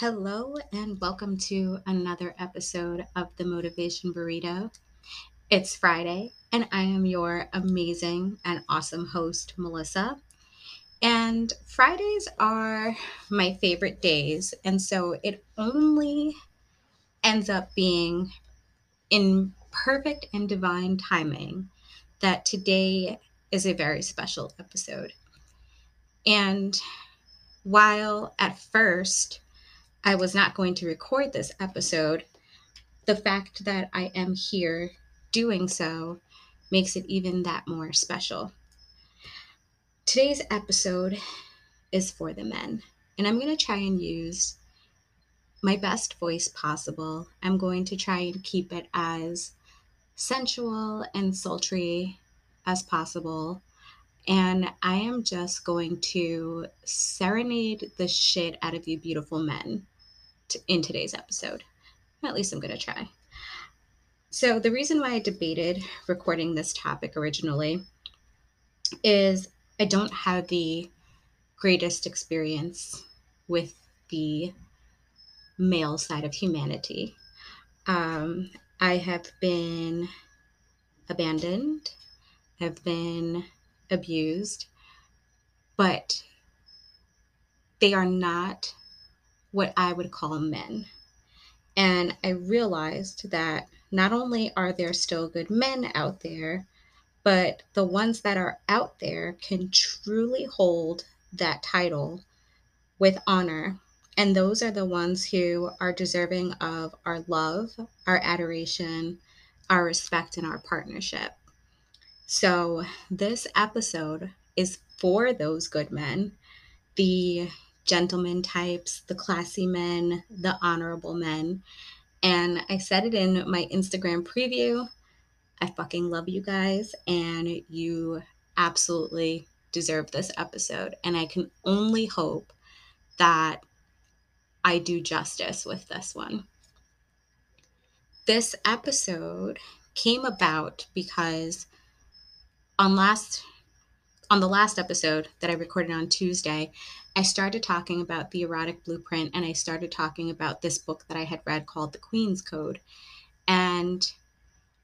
Hello, and welcome to another episode of the Motivation Burrito. It's Friday, and I am your amazing and awesome host, Melissa. And Fridays are my favorite days, and so it only ends up being in perfect and divine timing that today is a very special episode. And while at first I was not going to record this episode, the fact that I am here doing so makes it even that more special. Today's episode is for the men, and I'm going to try and use my best voice possible. I'm going to try and keep it as sensual and sultry as possible. And I am just going to serenade the shit out of you, beautiful men in today's episode. At least I'm going to try. So, the reason why I debated recording this topic originally is I don't have the greatest experience with the male side of humanity. Um, I have been abandoned, I've been abused, but they are not what I would call men. And I realized that not only are there still good men out there, but the ones that are out there can truly hold that title with honor. And those are the ones who are deserving of our love, our adoration, our respect, and our partnership. So, this episode is for those good men, the gentleman types, the classy men, the honorable men. And I said it in my Instagram preview. I fucking love you guys, and you absolutely deserve this episode. And I can only hope that I do justice with this one. This episode came about because on last on the last episode that I recorded on Tuesday, I started talking about the erotic blueprint and I started talking about this book that I had read called The Queen's Code. And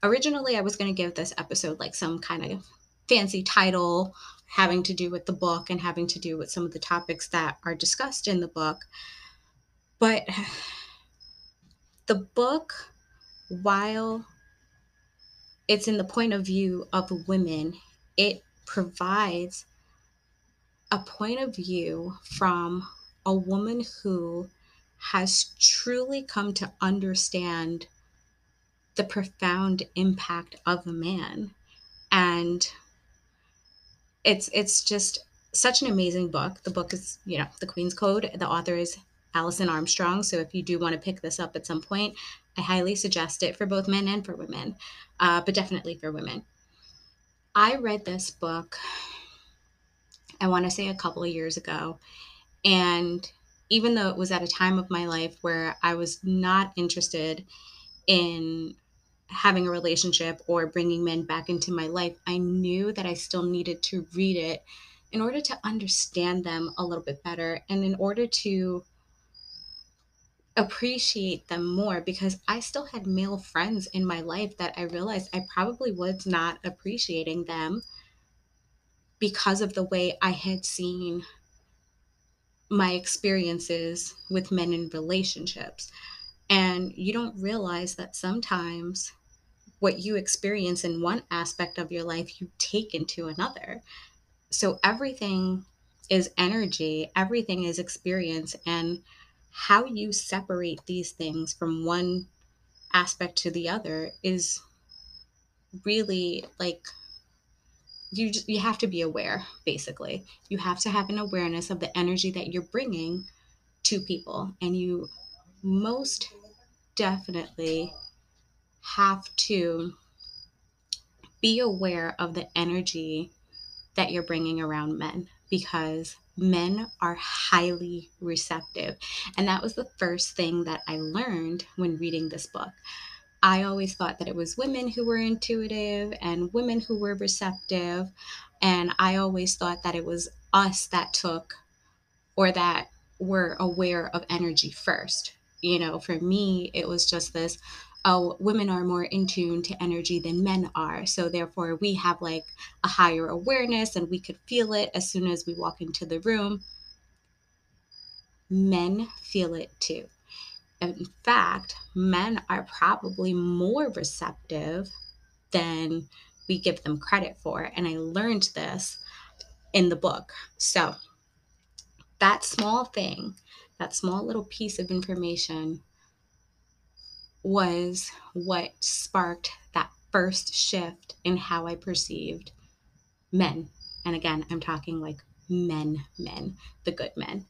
originally, I was going to give this episode like some kind of fancy title having to do with the book and having to do with some of the topics that are discussed in the book. But the book, while it's in the point of view of women, it provides a point of view from a woman who has truly come to understand the profound impact of a man. And it's it's just such an amazing book. The book is you know the queen's code. The author is alison armstrong. So if you do want to pick this up at some point i highly suggest it for both men and for women uh, but definitely for women I read this book, I want to say a couple of years ago. And even though it was at a time of my life where I was not interested in having a relationship or bringing men back into my life, I knew that I still needed to read it in order to understand them a little bit better and in order to appreciate them more because I still had male friends in my life that I realized I probably was not appreciating them because of the way I had seen my experiences with men in relationships. And you don't realize that sometimes what you experience in one aspect of your life, you take into another. So everything is energy, everything is experience. And how you separate these things from one aspect to the other is really like you just you have to be aware basically. You have to have an awareness of the energy that you're bringing to people and you most definitely have to be aware of the energy that you're bringing around men because men are highly receptive. And that was the first thing that I learned when reading this book. I always thought that it was women who were intuitive and women who were receptive. And I always thought that it was us that took or that were aware of energy first. You know, for me, it was just this oh, women are more in tune to energy than men are. So therefore, we have like a higher awareness and we could feel it as soon as we walk into the room. Men feel it too. In fact, men are probably more receptive than we give them credit for. And I learned this in the book. So, that small thing, that small little piece of information was what sparked that first shift in how I perceived men. And again, I'm talking like men, men, the good men.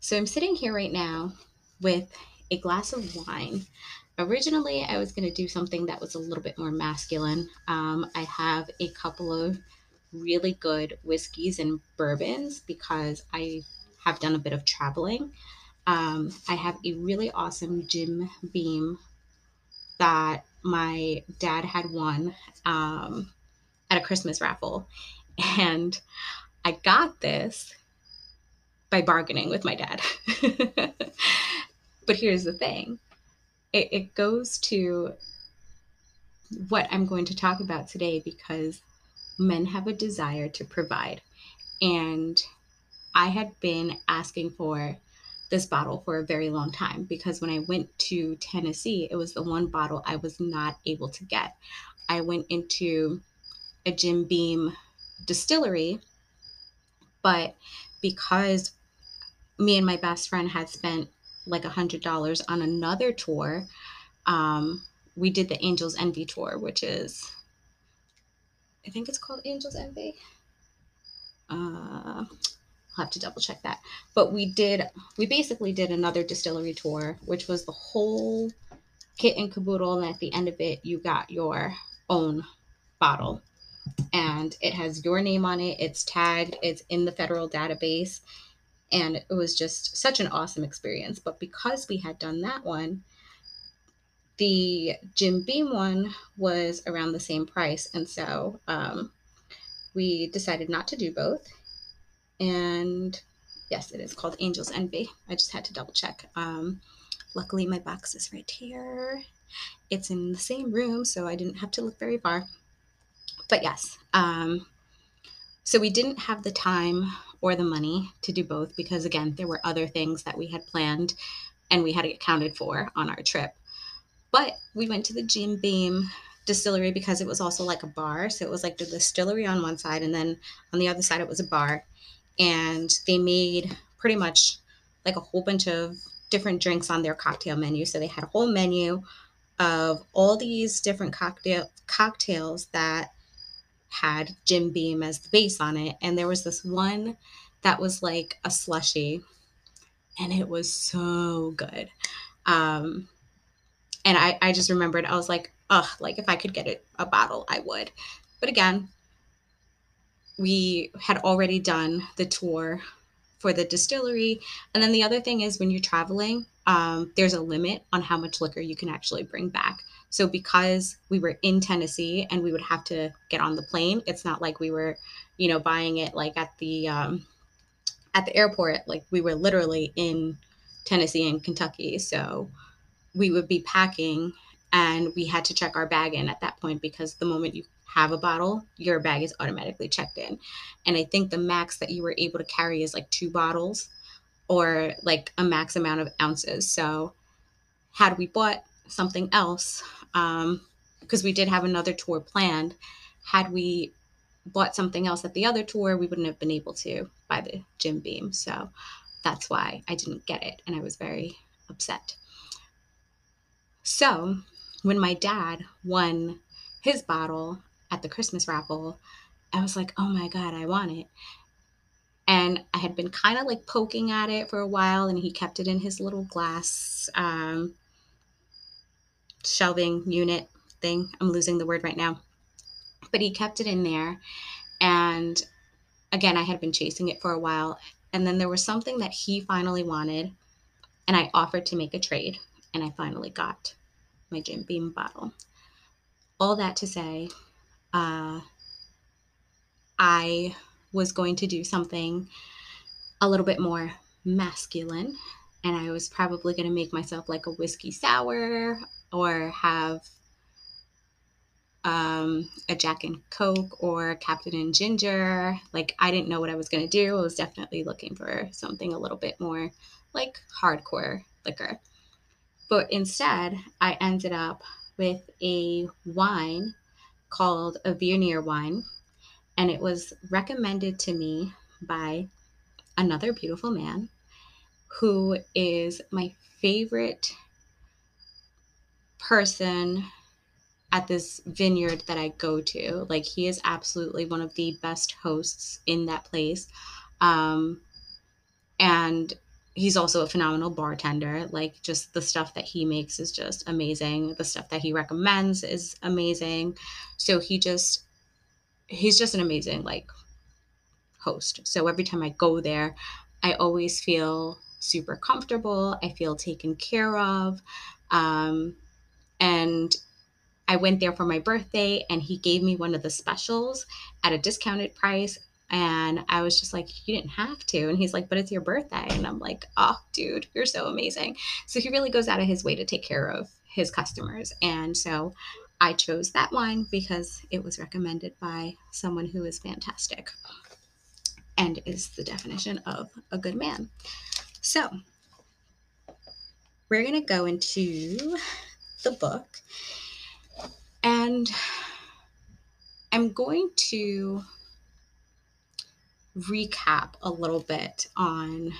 So I'm sitting here right now with a glass of wine. Originally, I was going to do something that was a little bit more masculine. Um, I have a couple of really good whiskeys and bourbons because I have done a bit of traveling. Um, I have a really awesome Jim Beam that my dad had won um, at a Christmas raffle. And I got this by bargaining with my dad. but here's the thing it, it goes to what I'm going to talk about today because men have a desire to provide. And I had been asking for this bottle for a very long time because when I went to Tennessee, it was the one bottle I was not able to get. I went into a Jim Beam distillery, but because me and my best friend had spent like a hundred dollars on another tour, um, we did the Angels Envy tour, which is I think it's called Angels Envy. Uh, I'll have to double check that. But we did, we basically did another distillery tour, which was the whole kit and caboodle. And at the end of it, you got your own bottle. And it has your name on it. It's tagged, it's in the federal database. And it was just such an awesome experience. But because we had done that one, the Jim Beam one was around the same price. And so um, we decided not to do both. And yes, it is called Angel's Envy. I just had to double check. Um, luckily, my box is right here. It's in the same room, so I didn't have to look very far. But yes, um, so we didn't have the time or the money to do both because, again, there were other things that we had planned and we had accounted for on our trip. But we went to the Jim Beam distillery because it was also like a bar. So it was like the distillery on one side, and then on the other side, it was a bar. And they made pretty much like a whole bunch of different drinks on their cocktail menu. So they had a whole menu of all these different cocktail cocktails that had Jim Beam as the base on it. And there was this one that was like a slushy, and it was so good. Um, and I, I just remembered I was like, ugh, like if I could get it a bottle, I would. But again, we had already done the tour for the distillery. And then the other thing is when you're traveling, um, there's a limit on how much liquor you can actually bring back. So because we were in Tennessee and we would have to get on the plane, it's not like we were, you know, buying it like at the um, at the airport. Like we were literally in Tennessee and Kentucky. So we would be packing and we had to check our bag in at that point because the moment you have a bottle, your bag is automatically checked in. And I think the max that you were able to carry is like two bottles or like a max amount of ounces. So, had we bought something else, um, because we did have another tour planned, had we bought something else at the other tour, we wouldn't have been able to buy the Jim Beam. So, that's why I didn't get it. And I was very upset. So, when my dad won his bottle at the Christmas raffle, I was like, oh my God, I want it. And I had been kind of like poking at it for a while, and he kept it in his little glass um, shelving unit thing. I'm losing the word right now. But he kept it in there. And again, I had been chasing it for a while. And then there was something that he finally wanted, and I offered to make a trade, and I finally got my Jim Beam bottle. All that to say, uh, I was going to do something a little bit more masculine and I was probably going to make myself like a whiskey sour or have um, a Jack and Coke or Captain and Ginger. Like, I didn't know what I was going to do. I was definitely looking for something a little bit more like hardcore liquor. But instead, I ended up with a wine called a Viognier wine, and it was recommended to me by another beautiful man who is my favorite person at this vineyard that I go to. Like he is absolutely one of the best hosts in that place. Um, and he's also a phenomenal bartender. Like just the stuff that he makes is just amazing. The stuff that he recommends is amazing. So he just he's just an amazing like host. So every time I go there, I always feel super comfortable. I feel taken care of. Um, and I went there for my birthday and he gave me one of the specials at a discounted price. And I was just like, you didn't have to. And he's like, but it's your birthday. And I'm like, oh, dude, you're so amazing. So he really goes out of his way to take care of his customers. And so I chose that wine because it was recommended by someone who is fantastic and is the definition of a good man. So we're going to go into the book and I'm going to recap a little bit on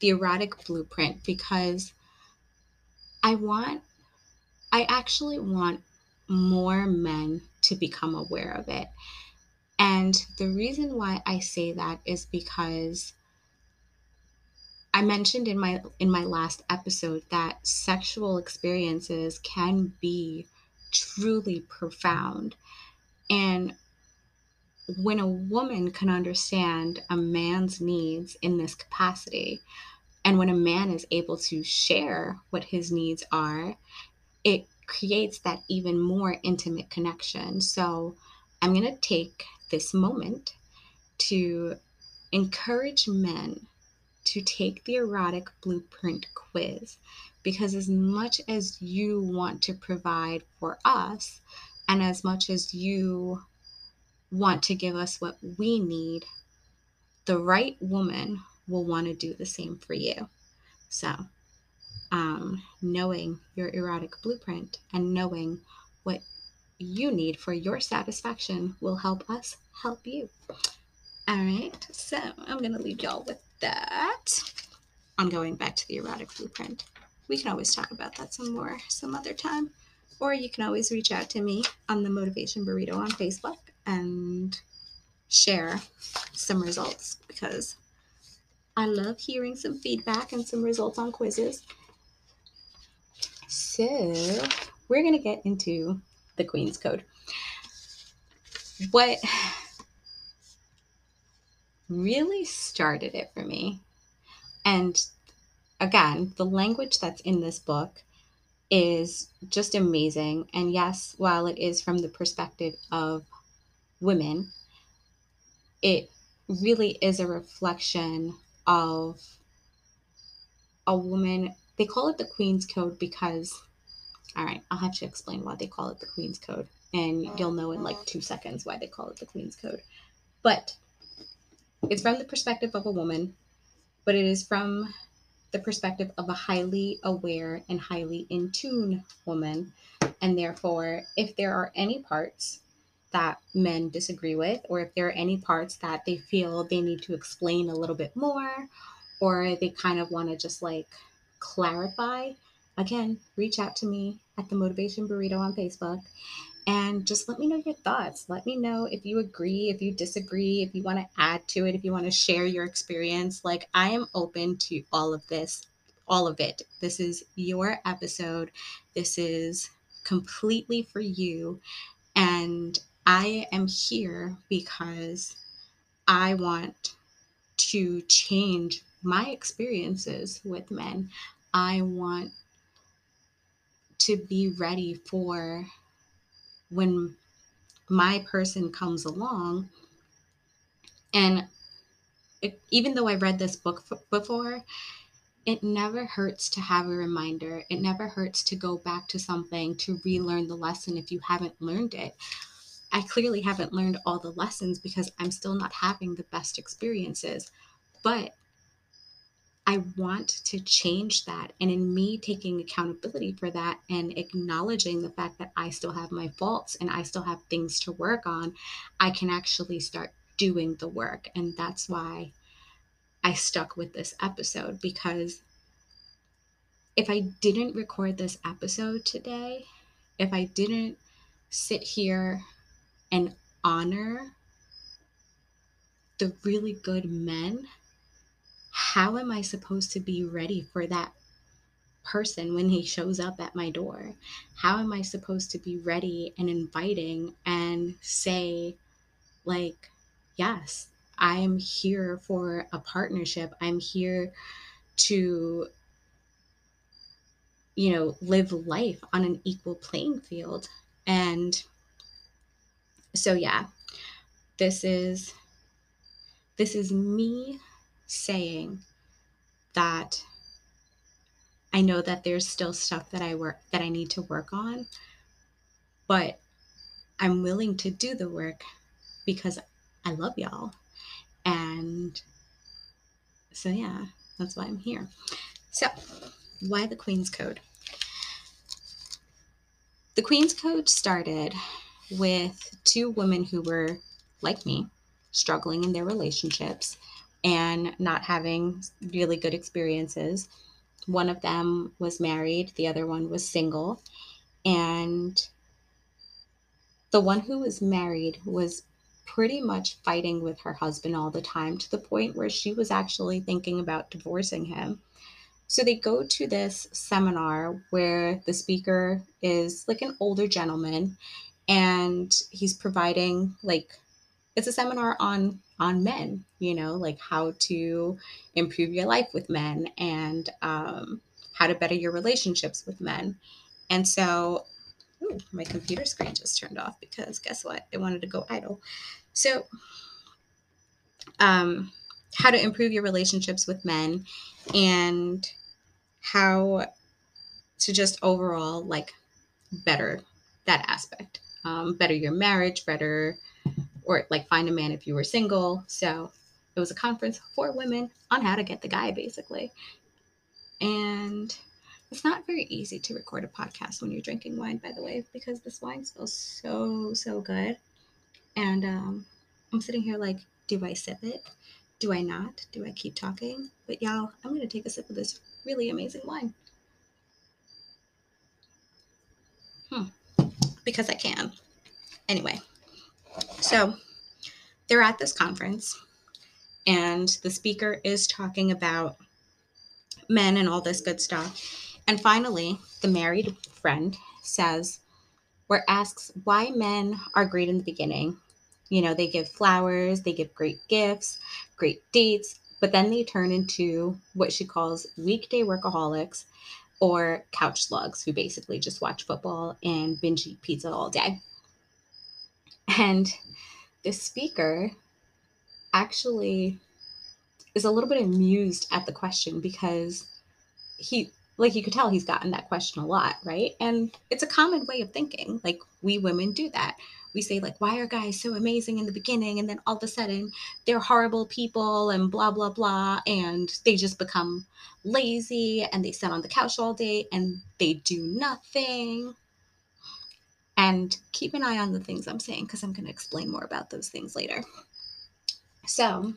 the erotic blueprint because I want, I actually want more men to become aware of it. And the reason why I say that is because I mentioned in my in my last episode that sexual experiences can be truly profound. And when a woman can understand a man's needs in this capacity, and when a man is able to share what his needs are, it creates that even more intimate connection. So, I'm going to take this moment to encourage men to take the erotic blueprint quiz because as much as you want to provide for us and as much as you want to give us what we need, the right woman will want to do the same for you. So, um, knowing your erotic blueprint and knowing what you need for your satisfaction will help us help you. All right, so I'm going to leave y'all with that. I'm going back to the erotic blueprint we can always talk about that some more some other time. Or you can always reach out to me on the Motivation Burrito on Facebook and share some results because I love hearing some feedback and some results on quizzes. So, we're going to get into the Queen's Code. What really started it for me, and again, the language that's in this book is just amazing. And yes, while it is from the perspective of women, it really is a reflection of a woman. They call it the Queen's Code because, all right, I'll have to explain why they call it the Queen's Code. And you'll know in like two seconds why they call it the Queen's Code. But it's from the perspective of a woman, but it is from the perspective of a highly aware and highly in tune woman. And therefore, if there are any parts that men disagree with, or if there are any parts that they feel they need to explain a little bit more, or they kind of want to just like clarify, again, reach out to me at the Motivation Burrito on Facebook and just let me know your thoughts. Let me know if you agree, if you disagree, if you want to add to it, if you want to share your experience. Like, I am open to all of this, all of it. This is your episode. This is completely for you. And I am here because I want to change my experiences with men. I want to be ready for when my person comes along and it, even though I read this book f- before, it never hurts to have a reminder. It never hurts to go back to something to relearn the lesson if you haven't learned it. I clearly haven't learned all the lessons because I'm still not having the best experiences. But I want to change that. And in me taking accountability for that and acknowledging the fact that I still have my faults and I still have things to work on, I can actually start doing the work. And that's why I stuck with this episode because if I didn't record this episode today, if I didn't sit here and honor the really good men how am I supposed to be ready for that person when he shows up at my door? How am I supposed to be ready and inviting and say, like, yes, I'm here for a partnership. I'm here to, you know, live life on an equal playing field. And so, yeah, this is this is me saying that I know that there's still stuff that I work that I need to work on, but I'm willing to do the work because I love y'all. And so yeah, that's why I'm here. So, why the Queen's Code? The Queen's Code started with two women who were like me, struggling in their relationships and not having really good experiences. One of them was married, the other one was single. And the one who was married was pretty much fighting with her husband all the time to the point where she was actually thinking about divorcing him. So they go to this seminar where the speaker is like an older gentleman and he's providing like it's a seminar on on men you know like how to improve your life with men and um, how to better your relationships with men. And so ooh, my computer screen just turned off because guess what? It wanted to go idle. So um, how to improve your relationships with men and how to just overall like better that aspect um, better your marriage better or like find a man if you were single. So it was a conference for women on how to get the guy, basically. And it's not very easy to record a podcast when you're drinking wine, by the way, because this wine smells so, so good. And um, I'm sitting here like, do I sip it? Do I not? Do I keep talking? But y'all, I'm going to take a sip of this really amazing wine. Because I can. Anyway, so they're at this conference, and the speaker is talking about men and all this good stuff. And finally, the married friend says, or asks why men are great in the beginning. You know, they give flowers, they give great gifts, great dates, but then they turn into what she calls weekday workaholics or couch slugs who basically just watch football and binge eat pizza all day. And the speaker actually is a little bit amused at the question because he like you could tell he's gotten that question a lot right and it's a common way of thinking like we women do that we say like why are guys so amazing in the beginning and then all of a sudden they're horrible people and blah blah blah and they just become lazy and they sit on the couch all day and they do nothing and keep an eye on the things I'm saying because I'm going to explain more about those things later. So,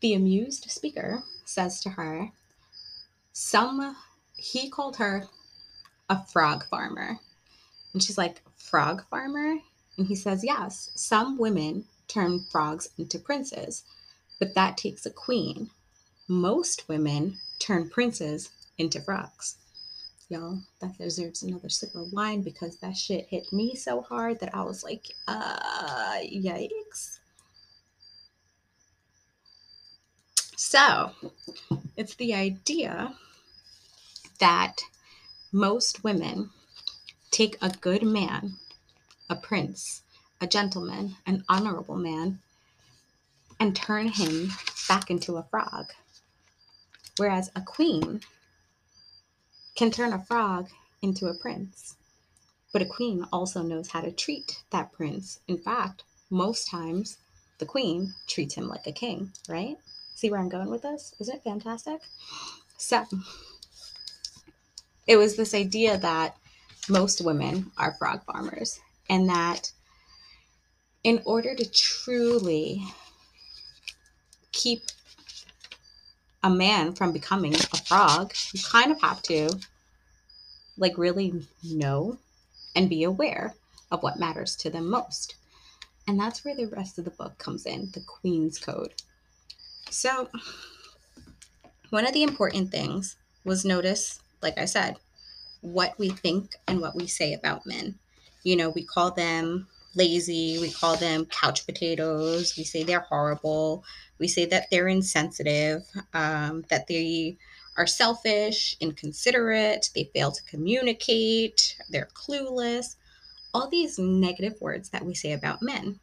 the amused speaker says to her, Some, he called her a frog farmer. And she's like, Frog farmer? And he says, Yes, some women turn frogs into princes, but that takes a queen. Most women turn princes into frogs y'all. That deserves another sip of wine because that shit hit me so hard that I was like, uh, yikes. So, it's the idea that most women take a good man, a prince, a gentleman, an honorable man, and turn him back into a frog. Whereas a queen can turn a frog into a prince. But a queen also knows how to treat that prince. In fact, most times the queen treats him like a king, right? See where I'm going with this? Isn't it fantastic? So, it was this idea that most women are frog farmers and that in order to truly keep a man from becoming a frog, you kind of have to like really know and be aware of what matters to them most. And that's where the rest of the book comes in, the Queen's Code. So, one of the important things was notice, like I said, what we think and what we say about men. You know, we call them lazy, we call them couch potatoes, we say they're horrible, we say that they're insensitive, um, that they are selfish, inconsiderate, they fail to communicate, they're clueless, all these negative words that we say about men.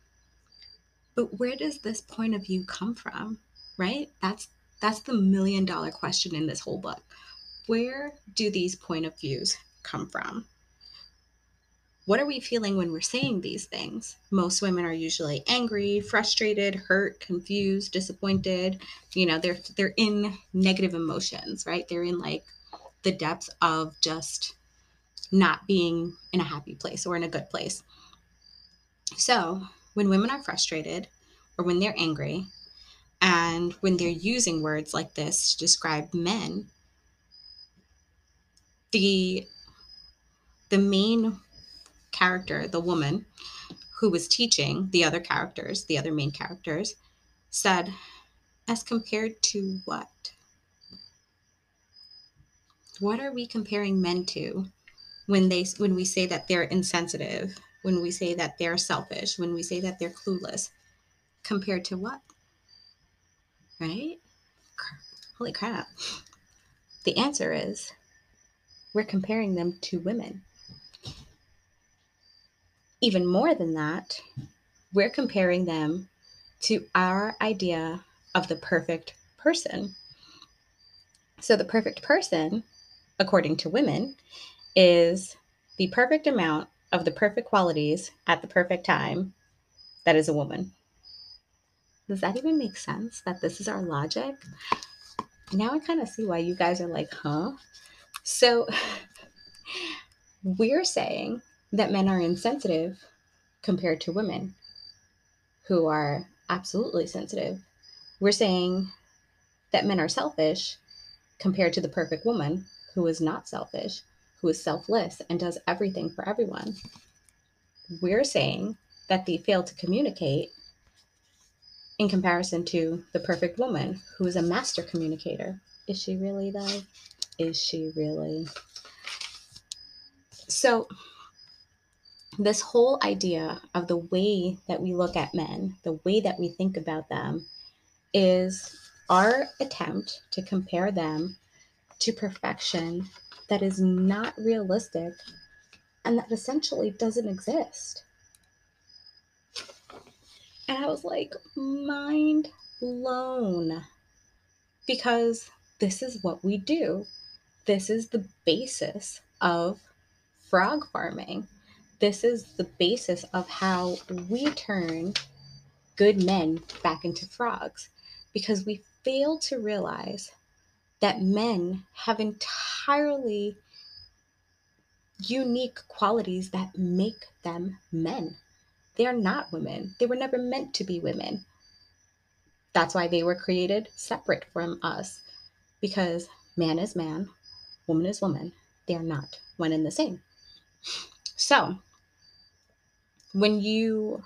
But where does this point of view come from? Right? That's that's the million dollar question in this whole book. Where do these point of views come from? What are we feeling when we're saying these things? Most women are usually angry, frustrated, hurt, confused, disappointed. You know, they're they're in negative emotions, right? They're in like the depths of just not being in a happy place or in a good place. So, when women are frustrated or when they're angry and when they're using words like this to describe men, the the main character, the woman who was teaching the other characters, the other main characters, said, as compared to what? What are we comparing men to when they when we say that they're insensitive, when we say that they're selfish, when we say that they're clueless? Compared to what? Right? Holy crap. The answer is we're comparing them to women. Even more than that, we're comparing them to our idea of the perfect person. So, the perfect person, according to women, is the perfect amount of the perfect qualities at the perfect time that is a woman. Does that even make sense that this is our logic? Now I kind of see why you guys are like, huh? So we're saying that men are insensitive compared to women who are absolutely sensitive. We're saying that men are selfish compared to the perfect woman who is not selfish, who is selfless and does everything for everyone. We're saying that they fail to communicate in comparison to the perfect woman who is a master communicator. Is she really, though? Is she really? So, this whole idea of the way that we look at men, the way that we think about them, is our attempt to compare them to perfection that is not realistic and that essentially doesn't exist. And I was like, mind blown. Because this is what we do this is the basis of frog farming. This is the basis of how we turn good men back into frogs because we fail to realize that men have entirely unique qualities that make them men. They are not women. They were never meant to be women. That's why they were created separate from us because man is man, woman is woman. They are not one and the same. So, when you,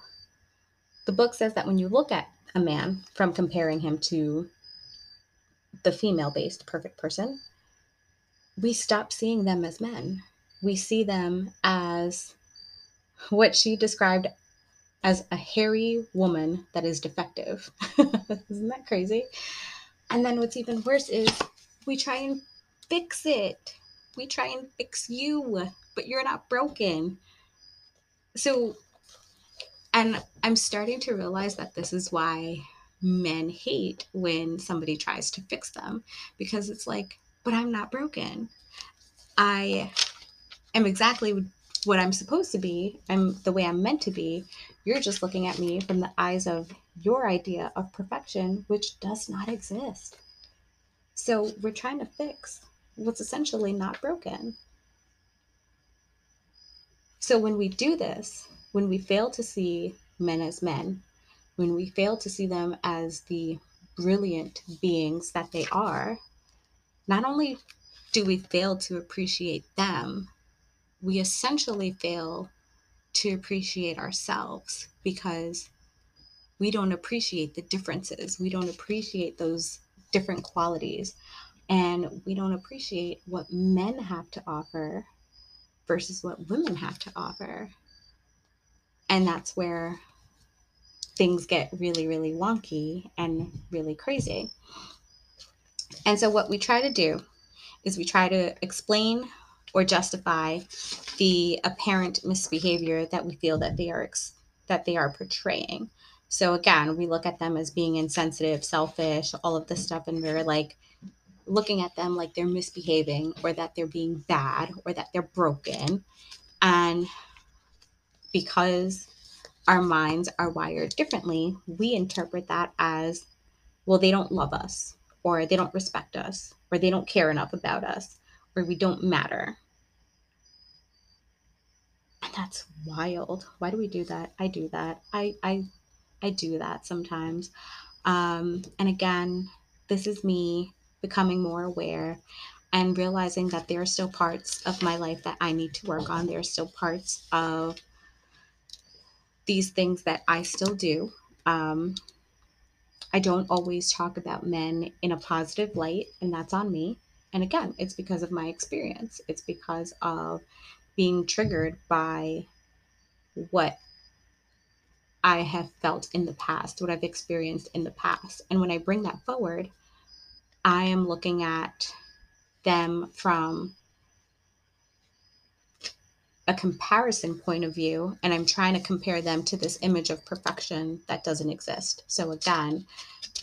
the book says that when you look at a man from comparing him to the female based perfect person, we stop seeing them as men. We see them as what she described as a hairy woman that is defective. Isn't that crazy? And then what's even worse is we try and fix it. We try and fix you, but you're not broken. So, and I'm starting to realize that this is why men hate when somebody tries to fix them because it's like, but I'm not broken. I am exactly what I'm supposed to be. I'm the way I'm meant to be. You're just looking at me from the eyes of your idea of perfection, which does not exist. So we're trying to fix what's essentially not broken. So when we do this, when we fail to see men as men, when we fail to see them as the brilliant beings that they are, not only do we fail to appreciate them, we essentially fail to appreciate ourselves because we don't appreciate the differences. We don't appreciate those different qualities. And we don't appreciate what men have to offer versus what women have to offer. And that's where things get really, really wonky and really crazy. And so, what we try to do is we try to explain or justify the apparent misbehavior that we feel that they are ex- that they are portraying. So again, we look at them as being insensitive, selfish, all of this stuff, and we're like looking at them like they're misbehaving or that they're being bad or that they're broken. And because our minds are wired differently, we interpret that as, well, they don't love us, or they don't respect us, or they don't care enough about us, or we don't matter. And that's wild. Why do we do that? I do that. I I I do that sometimes. Um, and again, this is me becoming more aware and realizing that there are still parts of my life that I need to work on. There are still parts of these things that I still do. Um, I don't always talk about men in a positive light, and that's on me. And again, it's because of my experience, it's because of being triggered by what I have felt in the past, what I've experienced in the past. And when I bring that forward, I am looking at them from a comparison point of view and I'm trying to compare them to this image of perfection that doesn't exist. So again,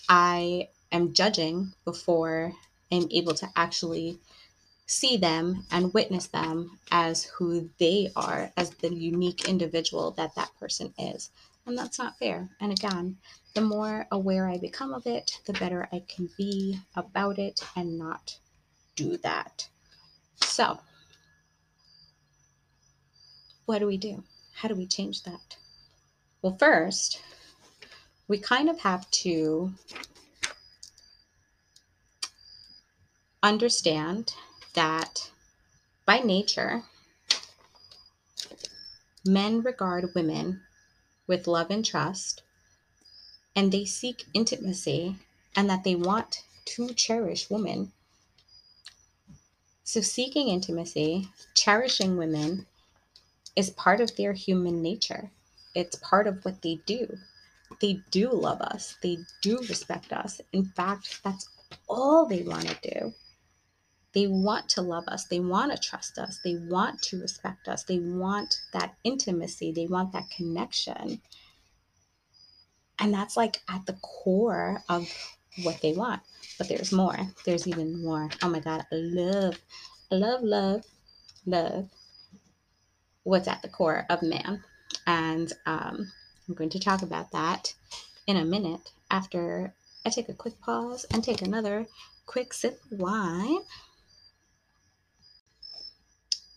I am judging before I'm able to actually see them and witness them as who they are, as the unique individual that that person is. And that's not fair. And again, the more aware I become of it, the better I can be about it and not do that. So, what do we do? How do we change that? Well, first, we kind of have to understand that by nature, men regard women with love and trust, and they seek intimacy, and that they want to cherish women. So, seeking intimacy, cherishing women, is part of their human nature. It's part of what they do. They do love us, they do respect us. In fact, that's all they want to do. They want to love us. They want to trust us. They want to respect us. They want that intimacy. They want that connection. And that's like at the core of what they want. But there's more. There's even more. Oh my God. I love, I love, love, love what's at the core of man. And um, I'm going to talk about that in a minute after I take a quick pause and take another quick sip of wine.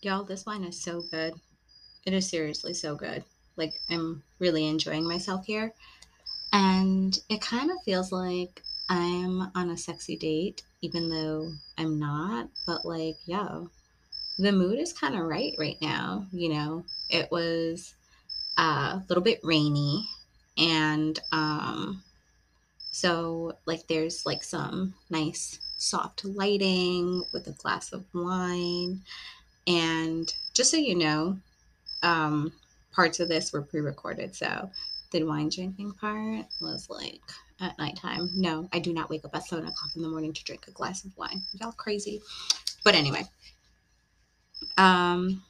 Y'all, this wine is so good. It is seriously so good. Like, I'm really enjoying myself here. And it kind of feels like I'm on a sexy date, even though I'm not. But, like, yo, the mood is kind of right right now. You know, it was a little bit rainy. And, um, so, like, there's like some nice soft lighting with a glass of wine. And just so you know, um, parts of this were pre recorded. So the wine drinking part was like at nighttime. No, I do not wake up at seven o'clock in the morning to drink a glass of wine. Y'all crazy. But anyway, um,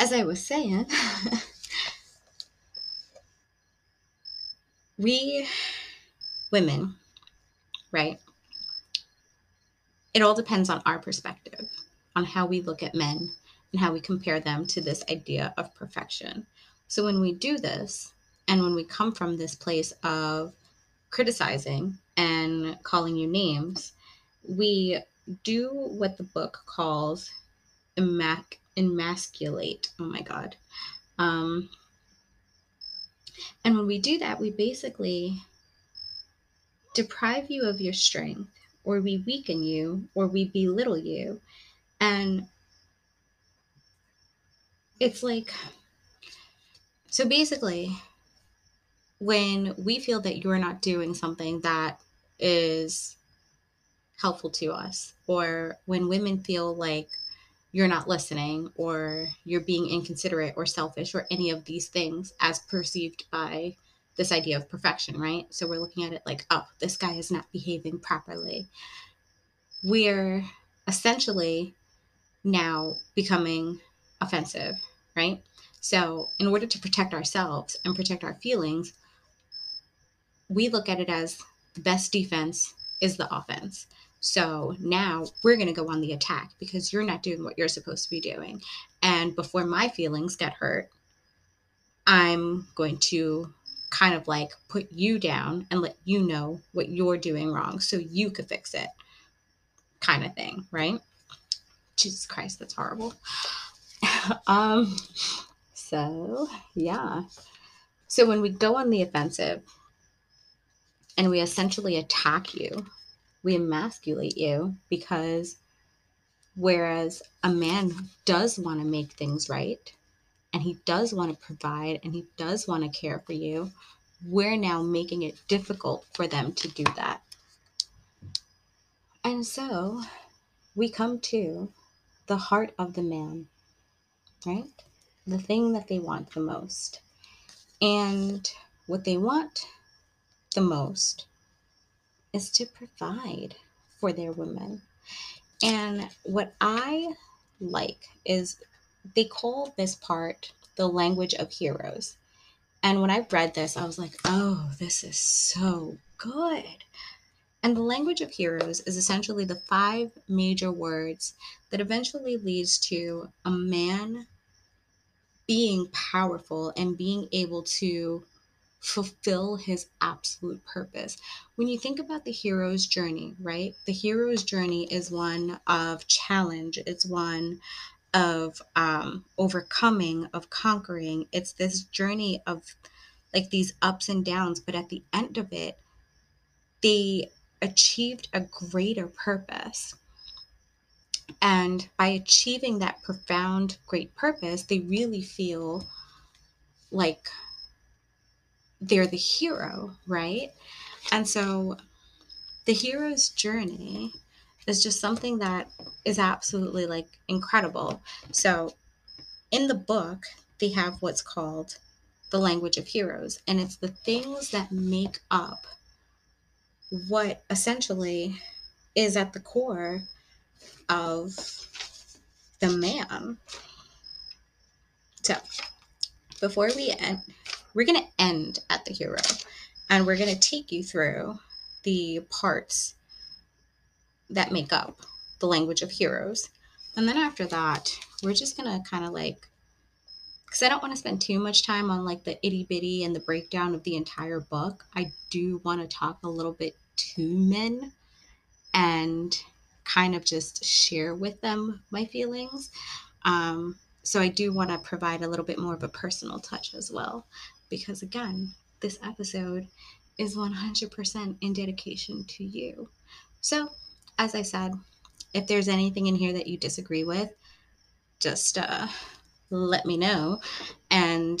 as I was saying, we women, right? It all depends on our perspective, on how we look at men and how we compare them to this idea of perfection. So when we do this, and when we come from this place of criticizing and calling you names, we do what the book calls emac- emasculate. Oh my God. Um, and when we do that, we basically deprive you of your strength, or we weaken you, or we belittle you. And it's like, so basically, when we feel that you're not doing something that is helpful to us, or when women feel like you're not listening, or you're being inconsiderate or selfish, or any of these things as perceived by this idea of perfection, right? So we're looking at it like, oh, this guy is not behaving properly. We're essentially now becoming offensive, right? So, in order to protect ourselves and protect our feelings, we look at it as the best defense is the offense. So now we're going to go on the attack because you're not doing what you're supposed to be doing. And before my feelings get hurt, I'm going to kind of like put you down and let you know what you're doing wrong so you could fix it, kind of thing, right? Jesus Christ, that's horrible. um, so, yeah. So when we go on the offensive, and we essentially attack you. We emasculate you because whereas a man does want to make things right and he does want to provide and he does want to care for you, we're now making it difficult for them to do that. And so we come to the heart of the man, right? The thing that they want the most. And what they want the most is to provide for their women. And what I like is they call this part the language of heroes. And when I read this, I was like, oh, this is so good. And the language of heroes is essentially the five major words that eventually leads to a man being powerful and being able to fulfill his absolute purpose. When you think about the hero's journey, right? The hero's journey is one of challenge, it's one of um, overcoming, of conquering. It's this journey of like these ups and downs, but at the end of it, they achieved a greater purpose. And by achieving that profound, great purpose, they really feel like they're the hero, right? And so the hero's journey is just something that is absolutely like incredible. So in the book, they have what's called the language of heroes, and it's the things that make up what essentially is at the core of the man. So, before we end, we're going to end at the hero and we're going to take you through the parts that make up the language of heroes. And then after that, we're just going to kind of like, because I don't want to spend too much time on like the itty bitty and the breakdown of the entire book. I do want to talk a little bit to men and kind of just share with them my feelings. Um, so I do want to provide a little bit more of a personal touch as well because again, this episode is 100% in dedication to you. So, as I said, if there's anything in here that you disagree with, just uh, let me know. And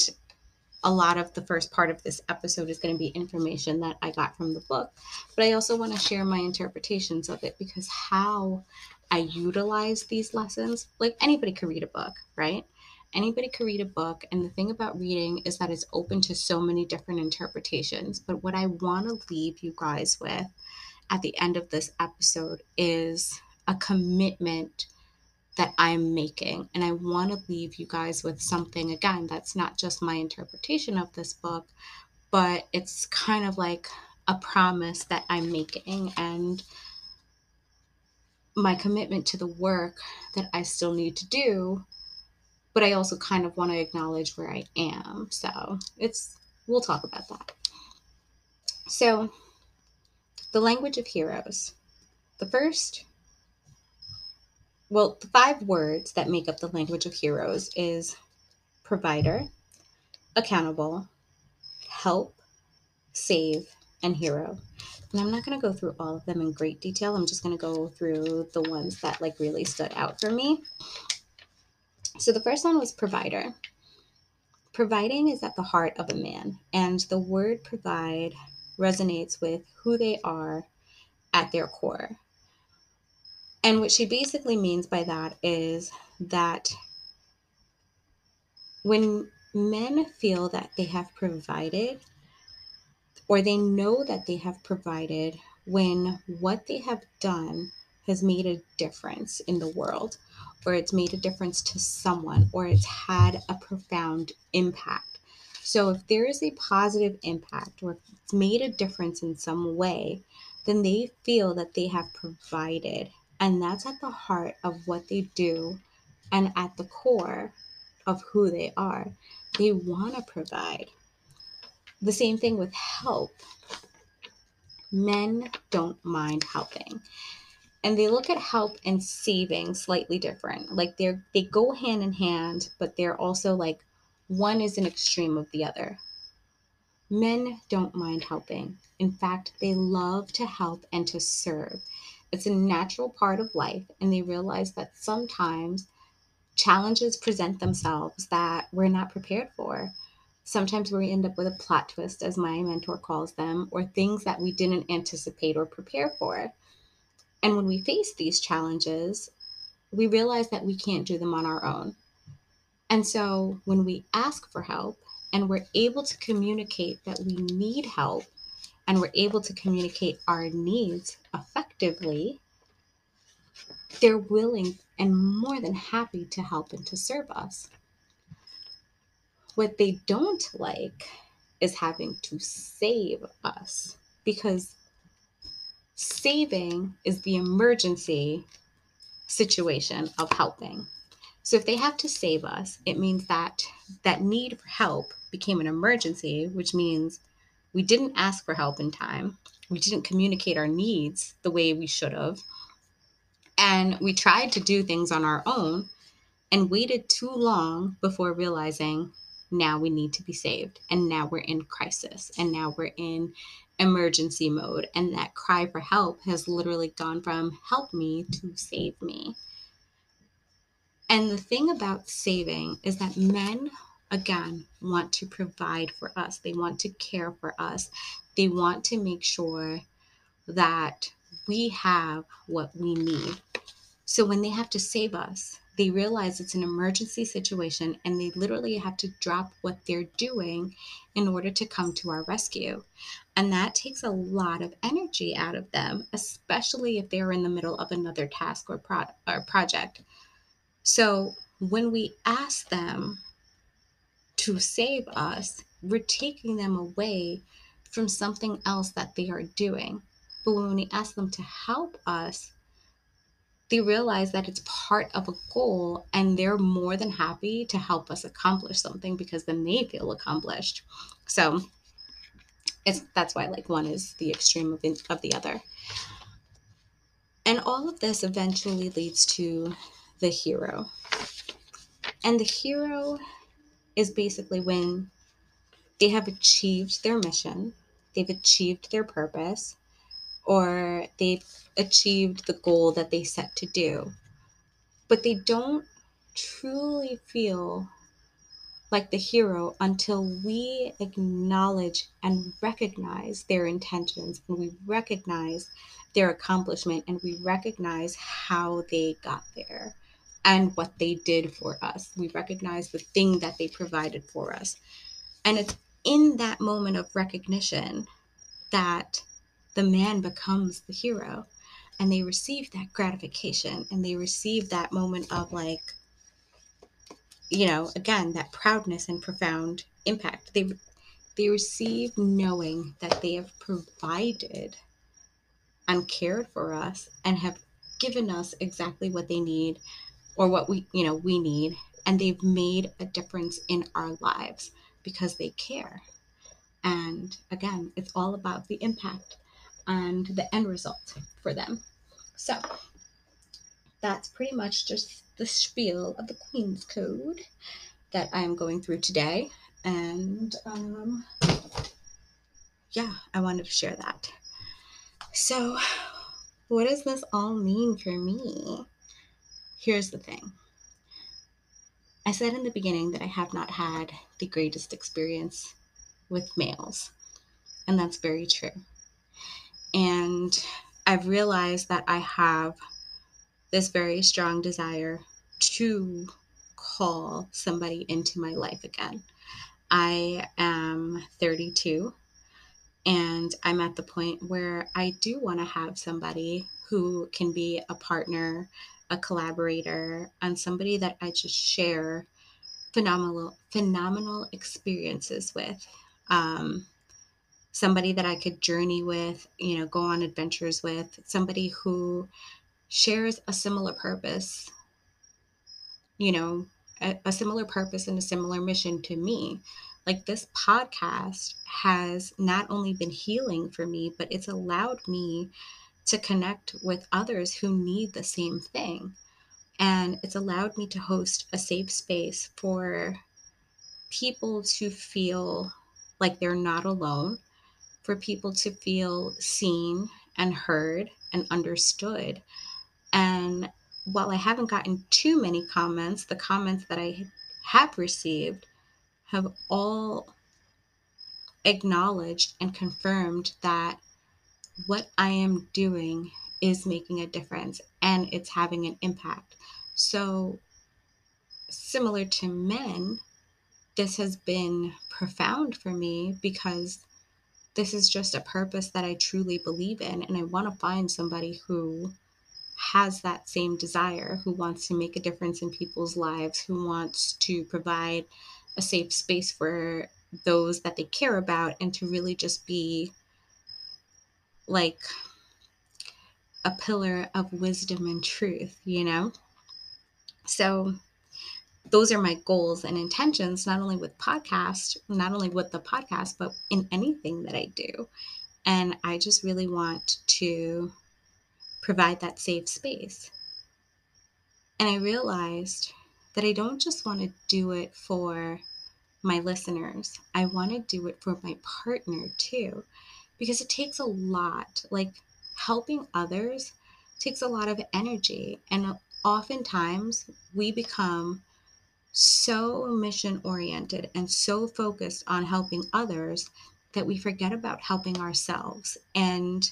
a lot of the first part of this episode is going to be information that I got from the book, but I also want to share my interpretations of it because how I utilize these lessons, like anybody could read a book, right? anybody could read a book and the thing about reading is that it's open to so many different interpretations but what i want to leave you guys with at the end of this episode is a commitment that i'm making and i want to leave you guys with something again that's not just my interpretation of this book but it's kind of like a promise that I'm making and my commitment to the work that I still need to do, but I also kind of want to acknowledge where I am. So it's, we'll talk about that. So, the language of heroes. The first, well, the five words that make up the language of heroes is provider, accountable, help, save, and hero. And I'm not going to go through all of them in great detail. I'm just going to go through the ones that like really stood out for me. So the first one was provider. Providing is at the heart of a man, and the word provide resonates with who they are at their core. And what she basically means by that is that when men feel that they have provided, or they know that they have provided when what they have done has made a difference in the world, or it's made a difference to someone, or it's had a profound impact. So, if there is a positive impact, or it's made a difference in some way, then they feel that they have provided. And that's at the heart of what they do and at the core of who they are. They want to provide. The same thing with help. Men don't mind helping. And they look at help and saving slightly different. Like they're they go hand in hand, but they're also like one is an extreme of the other. Men don't mind helping. In fact, they love to help and to serve. It's a natural part of life, and they realize that sometimes challenges present themselves that we're not prepared for. Sometimes we end up with a plot twist, as my mentor calls them, or things that we didn't anticipate or prepare for. And when we face these challenges, we realize that we can't do them on our own. And so when we ask for help and we're able to communicate that we need help and we're able to communicate our needs effectively, they're willing and more than happy to help and to serve us. What they don't like is having to save us because saving is the emergency situation of helping. So if they have to save us, it means that that need for help became an emergency, which means we didn't ask for help in time. We didn't communicate our needs the way we should have. And we tried to do things on our own and waited too long before realizing now we need to be saved and now we're in crisis and now we're in emergency mode and that cry for help has literally gone from help me to save me and the thing about saving is that men again want to provide for us they want to care for us they want to make sure that we have what we need so when they have to save us they realize it's an emergency situation and they literally have to drop what they're doing in order to come to our rescue. And that takes a lot of energy out of them, especially if they're in the middle of another task or, pro- or project. So when we ask them to save us, we're taking them away from something else that they are doing. But when we ask them to help us, they realize that it's part of a goal and they're more than happy to help us accomplish something because then they feel accomplished. So it's that's why like one is the extreme of, the, of the other. And all of this eventually leads to the hero. And the hero is basically when they have achieved their mission, they've achieved their purpose, or they've achieved the goal that they set to do. But they don't truly feel like the hero until we acknowledge and recognize their intentions and we recognize their accomplishment and we recognize how they got there and what they did for us. We recognize the thing that they provided for us. And it's in that moment of recognition that the man becomes the hero and they receive that gratification and they receive that moment of like you know again that proudness and profound impact they they receive knowing that they have provided and cared for us and have given us exactly what they need or what we you know we need and they've made a difference in our lives because they care. And again it's all about the impact and the end result for them. So that's pretty much just the spiel of the queen's code that i'm going through today. And um, yeah i wanted to share that. So what does this all mean for me here's the thing I said in the beginning that I have not had the greatest experience with males, and that's very true. And I've realized that I have this very strong desire to call somebody into my life again. I am 32 and I'm at the point where I do want to have somebody who can be a partner, a collaborator, and somebody that I just share phenomenal, phenomenal experiences with. Um, somebody that I could journey with, you know, go on adventures with, somebody who shares a similar purpose, you know, a, a similar purpose and a similar mission to me. Like this podcast has not only been healing for me, but it's allowed me to connect with others who need the same thing. And it's allowed me to host a safe space for people to feel like they're not alone, for people to feel seen and heard and understood. And while I haven't gotten too many comments, the comments that I have received have all acknowledged and confirmed that what I am doing is making a difference and it's having an impact. So, similar to men, this has been profound for me because this is just a purpose that I truly believe in. And I want to find somebody who has that same desire, who wants to make a difference in people's lives, who wants to provide a safe space for those that they care about, and to really just be like a pillar of wisdom and truth, you know? So, those are my goals and intentions, not only with podcast, not only with the podcast, but in anything that I do. And I just really want to provide that safe space. And I realized that I don't just want to do it for my listeners, I want to do it for my partner too, because it takes a lot. Like helping others takes a lot of energy. And oftentimes we become so mission oriented and so focused on helping others that we forget about helping ourselves. And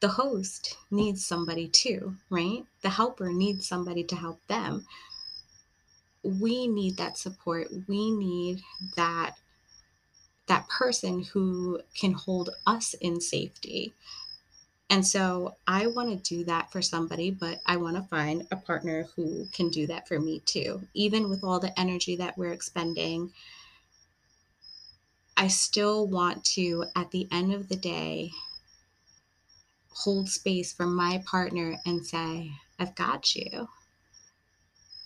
the host needs somebody too, right? The helper needs somebody to help them. We need that support. We need that that person who can hold us in safety and so I want to do that for somebody, but I want to find a partner who can do that for me too. Even with all the energy that we're expending, I still want to, at the end of the day, hold space for my partner and say, I've got you.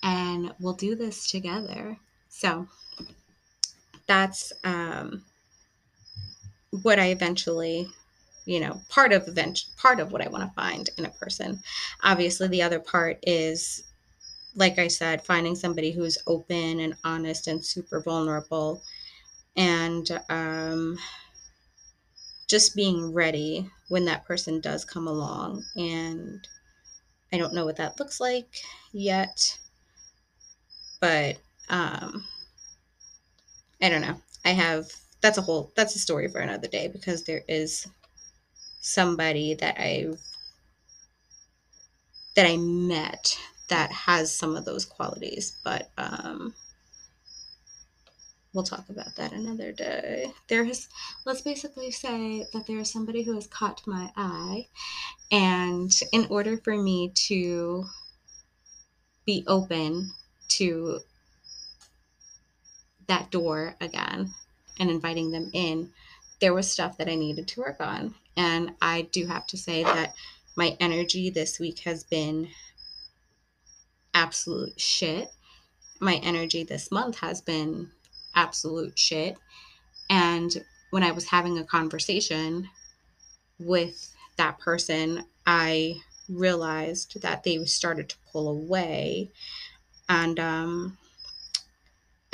And we'll do this together. So that's um, what I eventually you know part of event part of what i want to find in a person. Obviously the other part is like i said finding somebody who's open and honest and super vulnerable and um, just being ready when that person does come along. And i don't know what that looks like yet but um, i don't know i have that's a whole that's a story for another day because there is somebody that I that I met that has some of those qualities, but um, we'll talk about that another day. There is let's basically say that there is somebody who has caught my eye, and in order for me to be open to that door again, and inviting them in, there was stuff that I needed to work on. And I do have to say that my energy this week has been absolute shit. My energy this month has been absolute shit. And when I was having a conversation with that person, I realized that they started to pull away. And um,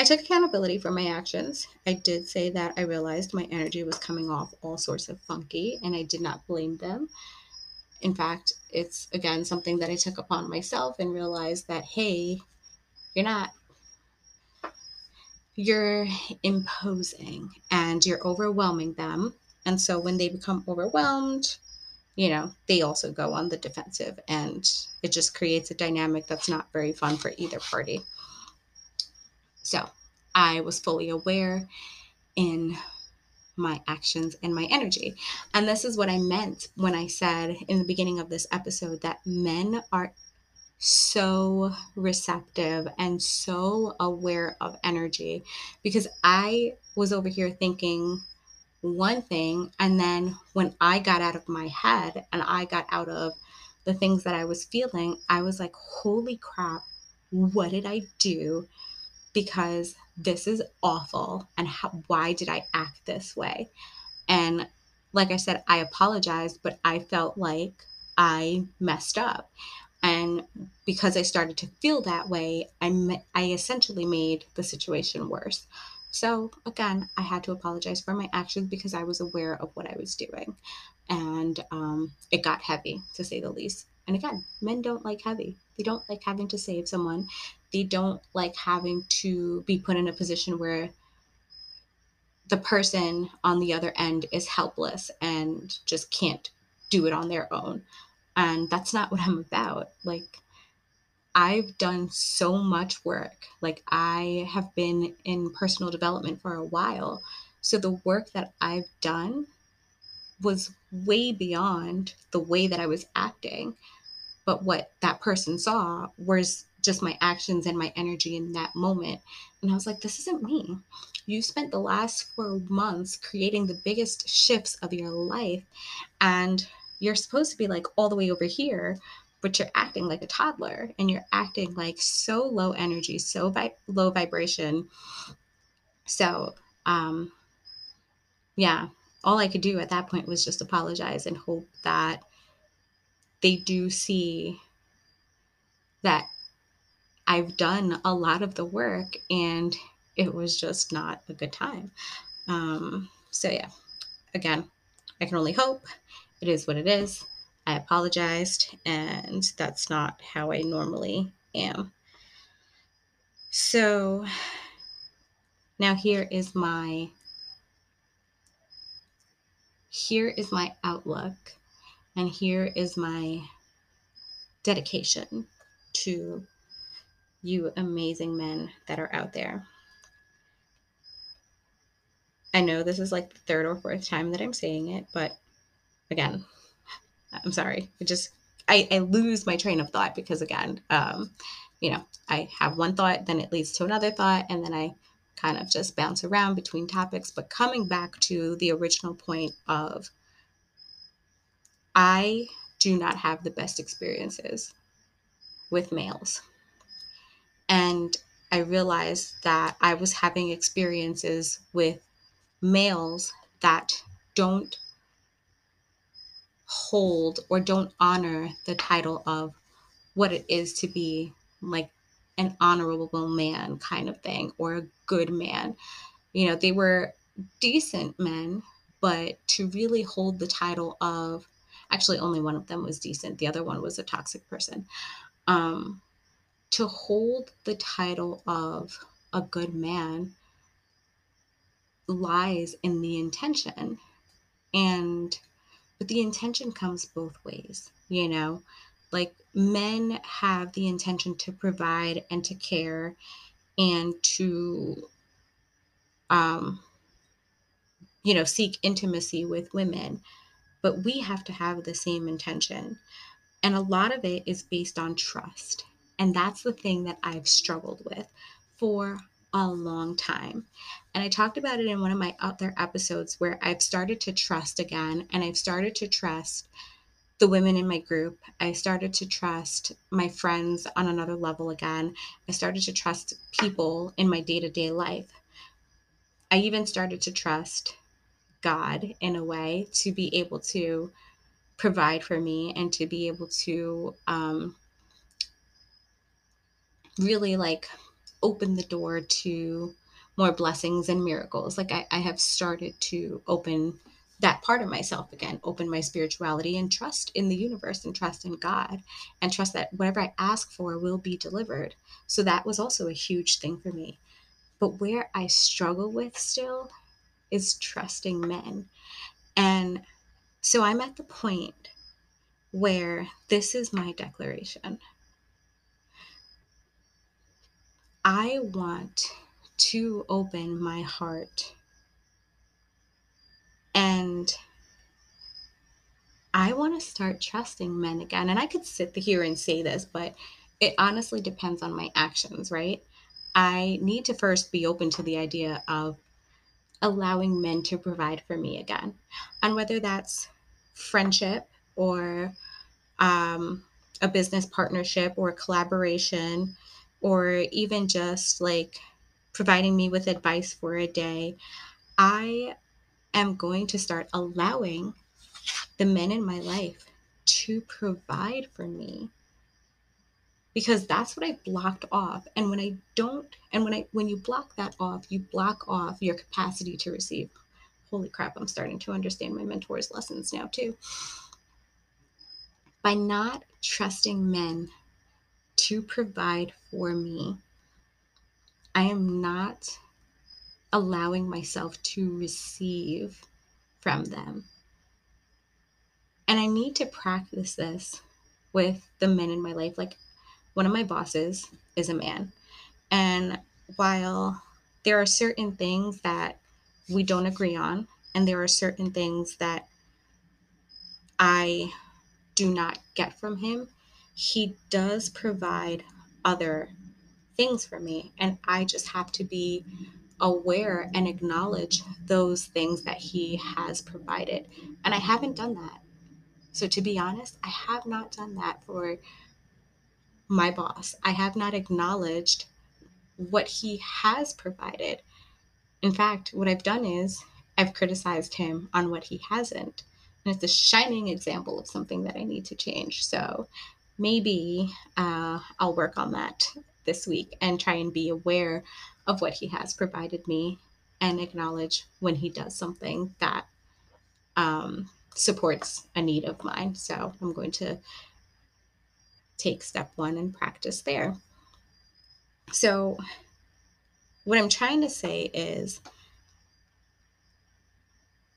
I took accountability for my actions. I did say that I realized my energy was coming off all sorts of funky, and I did not blame them. In fact, it's again something that I took upon myself and realized that, hey, you're not you're imposing and you're overwhelming them. And so when they become overwhelmed, you know, they also go on the defensive and it just creates a dynamic that's not very fun for either party. So I was fully aware in my actions and my energy. And this is what I meant when I said in the beginning of this episode that men are so receptive and so aware of energy because I was over here thinking one thing and then when I got out of my head and I got out of the things that I was feeling, I was like, holy crap, what did I do? Because this is awful and how, why did I act this way? And like I said, I apologized, but I felt like I messed up. And because I started to feel that way, I, I essentially made the situation worse. So again, I had to apologize for my actions because I was aware of what I was doing. And um, it got heavy, to say the least. And again, men don't like heavy. They don't like having to save someone. They don't like having to be put in a position where the person on the other end is helpless and just can't do it on their own. And that's not what I'm about. Like, I've done so much work. Like, I have been in personal development for a while. So, the work that I've done was way beyond the way that I was acting. But what that person saw was just my actions and my energy in that moment. And I was like, this isn't me. You spent the last four months creating the biggest shifts of your life. And you're supposed to be like all the way over here but you're acting like a toddler and you're acting like so low energy so vi- low vibration so um yeah all i could do at that point was just apologize and hope that they do see that i've done a lot of the work and it was just not a good time um so yeah again i can only hope it is what it is. I apologized, and that's not how I normally am. So now here is my here is my outlook and here is my dedication to you amazing men that are out there. I know this is like the third or fourth time that I'm saying it, but again, I'm sorry. I just I, I lose my train of thought because again, um, you know, I have one thought, then it leads to another thought, and then I kind of just bounce around between topics. But coming back to the original point of I do not have the best experiences with males. And I realized that I was having experiences with males that don't hold or don't honor the title of what it is to be like an honorable man kind of thing or a good man. You know, they were decent men, but to really hold the title of actually only one of them was decent, the other one was a toxic person. Um, to hold the title of a good man lies in the intention. And but the intention comes both ways, you know? Like men have the intention to provide and to care and to um you know, seek intimacy with women. But we have to have the same intention. And a lot of it is based on trust. And that's the thing that I've struggled with for a long time. And I talked about it in one of my other episodes where I've started to trust again and I've started to trust the women in my group. I started to trust my friends on another level again. I started to trust people in my day to day life. I even started to trust God in a way to be able to provide for me and to be able to um, really like open the door to more blessings and miracles. Like I, I have started to open that part of myself again, open my spirituality and trust in the universe and trust in God and trust that whatever I ask for will be delivered. So that was also a huge thing for me. But where I struggle with still is trusting men. And so I'm at the point where this is my declaration. I want to open my heart and I want to start trusting men again. And I could sit here and say this, but it honestly depends on my actions, right? I need to first be open to the idea of allowing men to provide for me again. And whether that's friendship or um, a business partnership or collaboration or even just like providing me with advice for a day, I am going to start allowing the men in my life to provide for me because that's what I blocked off. And when I don't, and when I, when you block that off, you block off your capacity to receive. Holy crap, I'm starting to understand my mentor's lessons now too. By not trusting men to provide for me, I am not allowing myself to receive from them. And I need to practice this with the men in my life. Like one of my bosses is a man. And while there are certain things that we don't agree on, and there are certain things that I do not get from him, he does provide other things for me. And I just have to be aware and acknowledge those things that he has provided. And I haven't done that. So, to be honest, I have not done that for my boss. I have not acknowledged what he has provided. In fact, what I've done is I've criticized him on what he hasn't. And it's a shining example of something that I need to change. So maybe uh, I'll work on that this week and try and be aware of what he has provided me and acknowledge when he does something that um, supports a need of mine. So I'm going to take step one and practice there. So, what I'm trying to say is,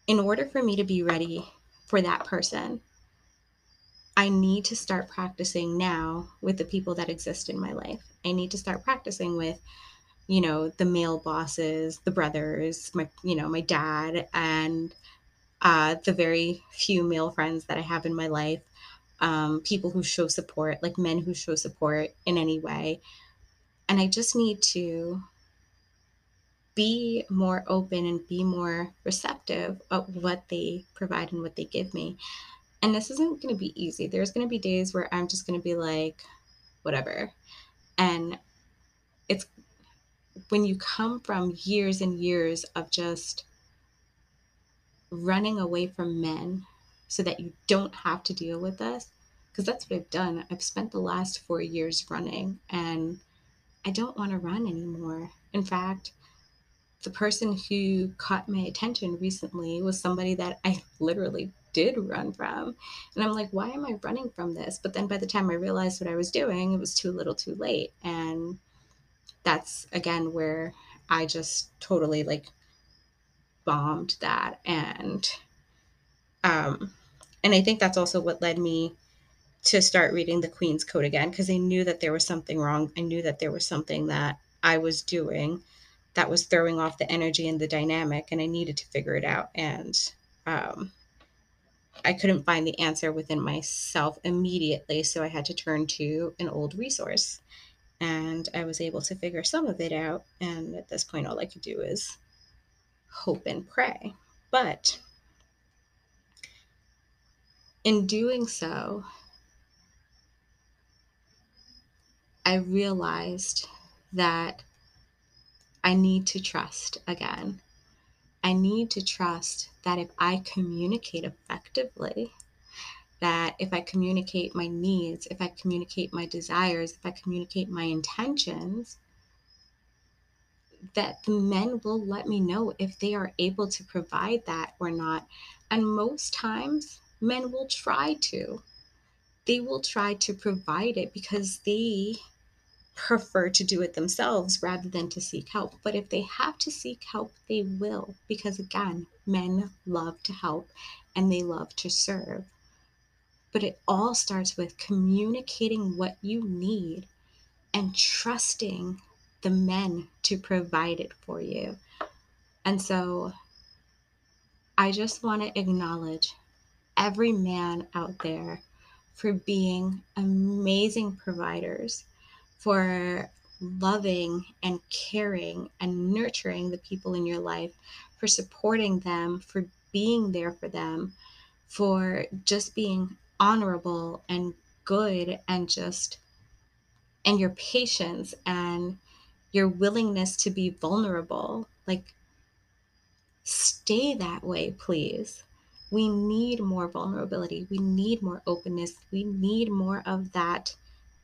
in order for me to be ready for that person, I need to start practicing now with the people that exist in my life. I need to start practicing with, you know, the male bosses, the brothers, my, you know, my dad, and uh, the very few male friends that I have in my life um, people who show support, like men who show support in any way. And I just need to be more open and be more receptive of what they provide and what they give me. And this isn't going to be easy. There's going to be days where I'm just going to be like, whatever. And it's when you come from years and years of just running away from men so that you don't have to deal with this because that's what I've done. I've spent the last four years running and I don't want to run anymore. In fact, the person who caught my attention recently was somebody that I literally did run from. And I'm like, why am I running from this? But then by the time I realized what I was doing, it was too little too late. And that's again where I just totally like bombed that and um and I think that's also what led me to start reading the Queen's Code again because I knew that there was something wrong. I knew that there was something that I was doing that was throwing off the energy and the dynamic, and I needed to figure it out. And um, I couldn't find the answer within myself immediately, so I had to turn to an old resource. and I was able to figure some of it out. And at this point, all I could do is hope and pray. But in doing so, I realized that I need to trust again. I need to trust that if I communicate effectively, that if I communicate my needs, if I communicate my desires, if I communicate my intentions, that the men will let me know if they are able to provide that or not. And most times, men will try to. They will try to provide it because they prefer to do it themselves rather than to seek help. But if they have to seek help, they will, because again, men love to help and they love to serve. But it all starts with communicating what you need and trusting the men to provide it for you. And so I just want to acknowledge every man out there for being amazing providers for loving and caring and nurturing the people in your life, for supporting them, for being there for them, for just being honorable and good and just and your patience and your willingness to be vulnerable. Like stay that way, please. We need more vulnerability. We need more openness. We need more of that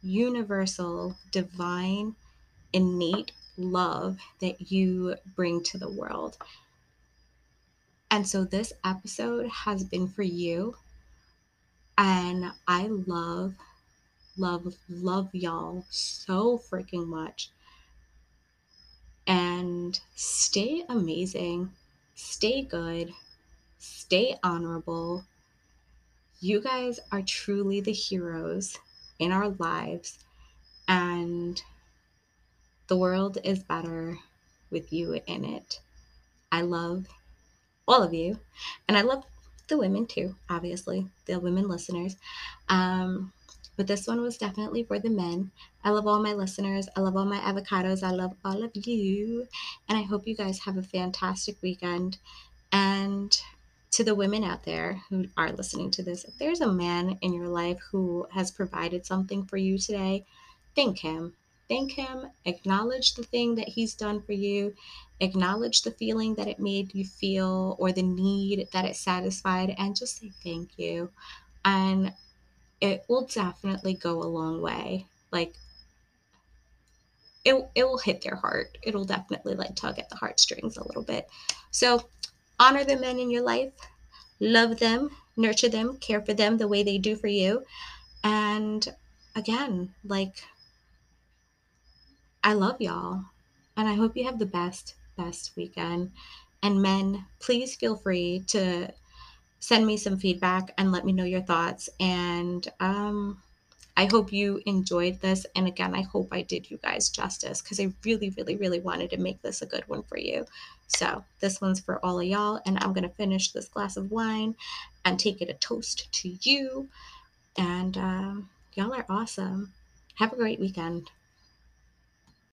universal, divine, innate love that you bring to the world. And so this episode has been for you. And I love, love, love y'all so freaking much. And stay amazing, stay good, stay honorable. You guys are truly the heroes in our lives. And the world is better with you in it. I love all of you. And I love the women too, obviously, the women listeners. Um, but this one was definitely for the men. I love all my listeners. I love all my avocados. I love all of you. And I hope you guys have a fantastic weekend. And to the women out there who are listening to this, if there's a man in your life who has provided something for you today, thank him. Thank him, acknowledge the thing that he's done for you, acknowledge the feeling that it made you feel or the need that it satisfied, and just say thank you. And it will definitely go a long way. Like, it, it will hit their heart. It'll definitely like tug at the heartstrings a little bit. So honor the men in your life, love them, nurture them, care for them the way they do for you. And again, like, I love y'all. And I hope you have the best, best weekend. And men, please feel free to send me some feedback and let me know your thoughts. And um, I hope you enjoyed this. And again, I hope I did you guys justice because I really, really, really wanted to make this a good one for you. So this one's for all of y'all. And I'm to finish this glass of wine and take it a toast to you. And um, y'all are awesome. Have a great weekend.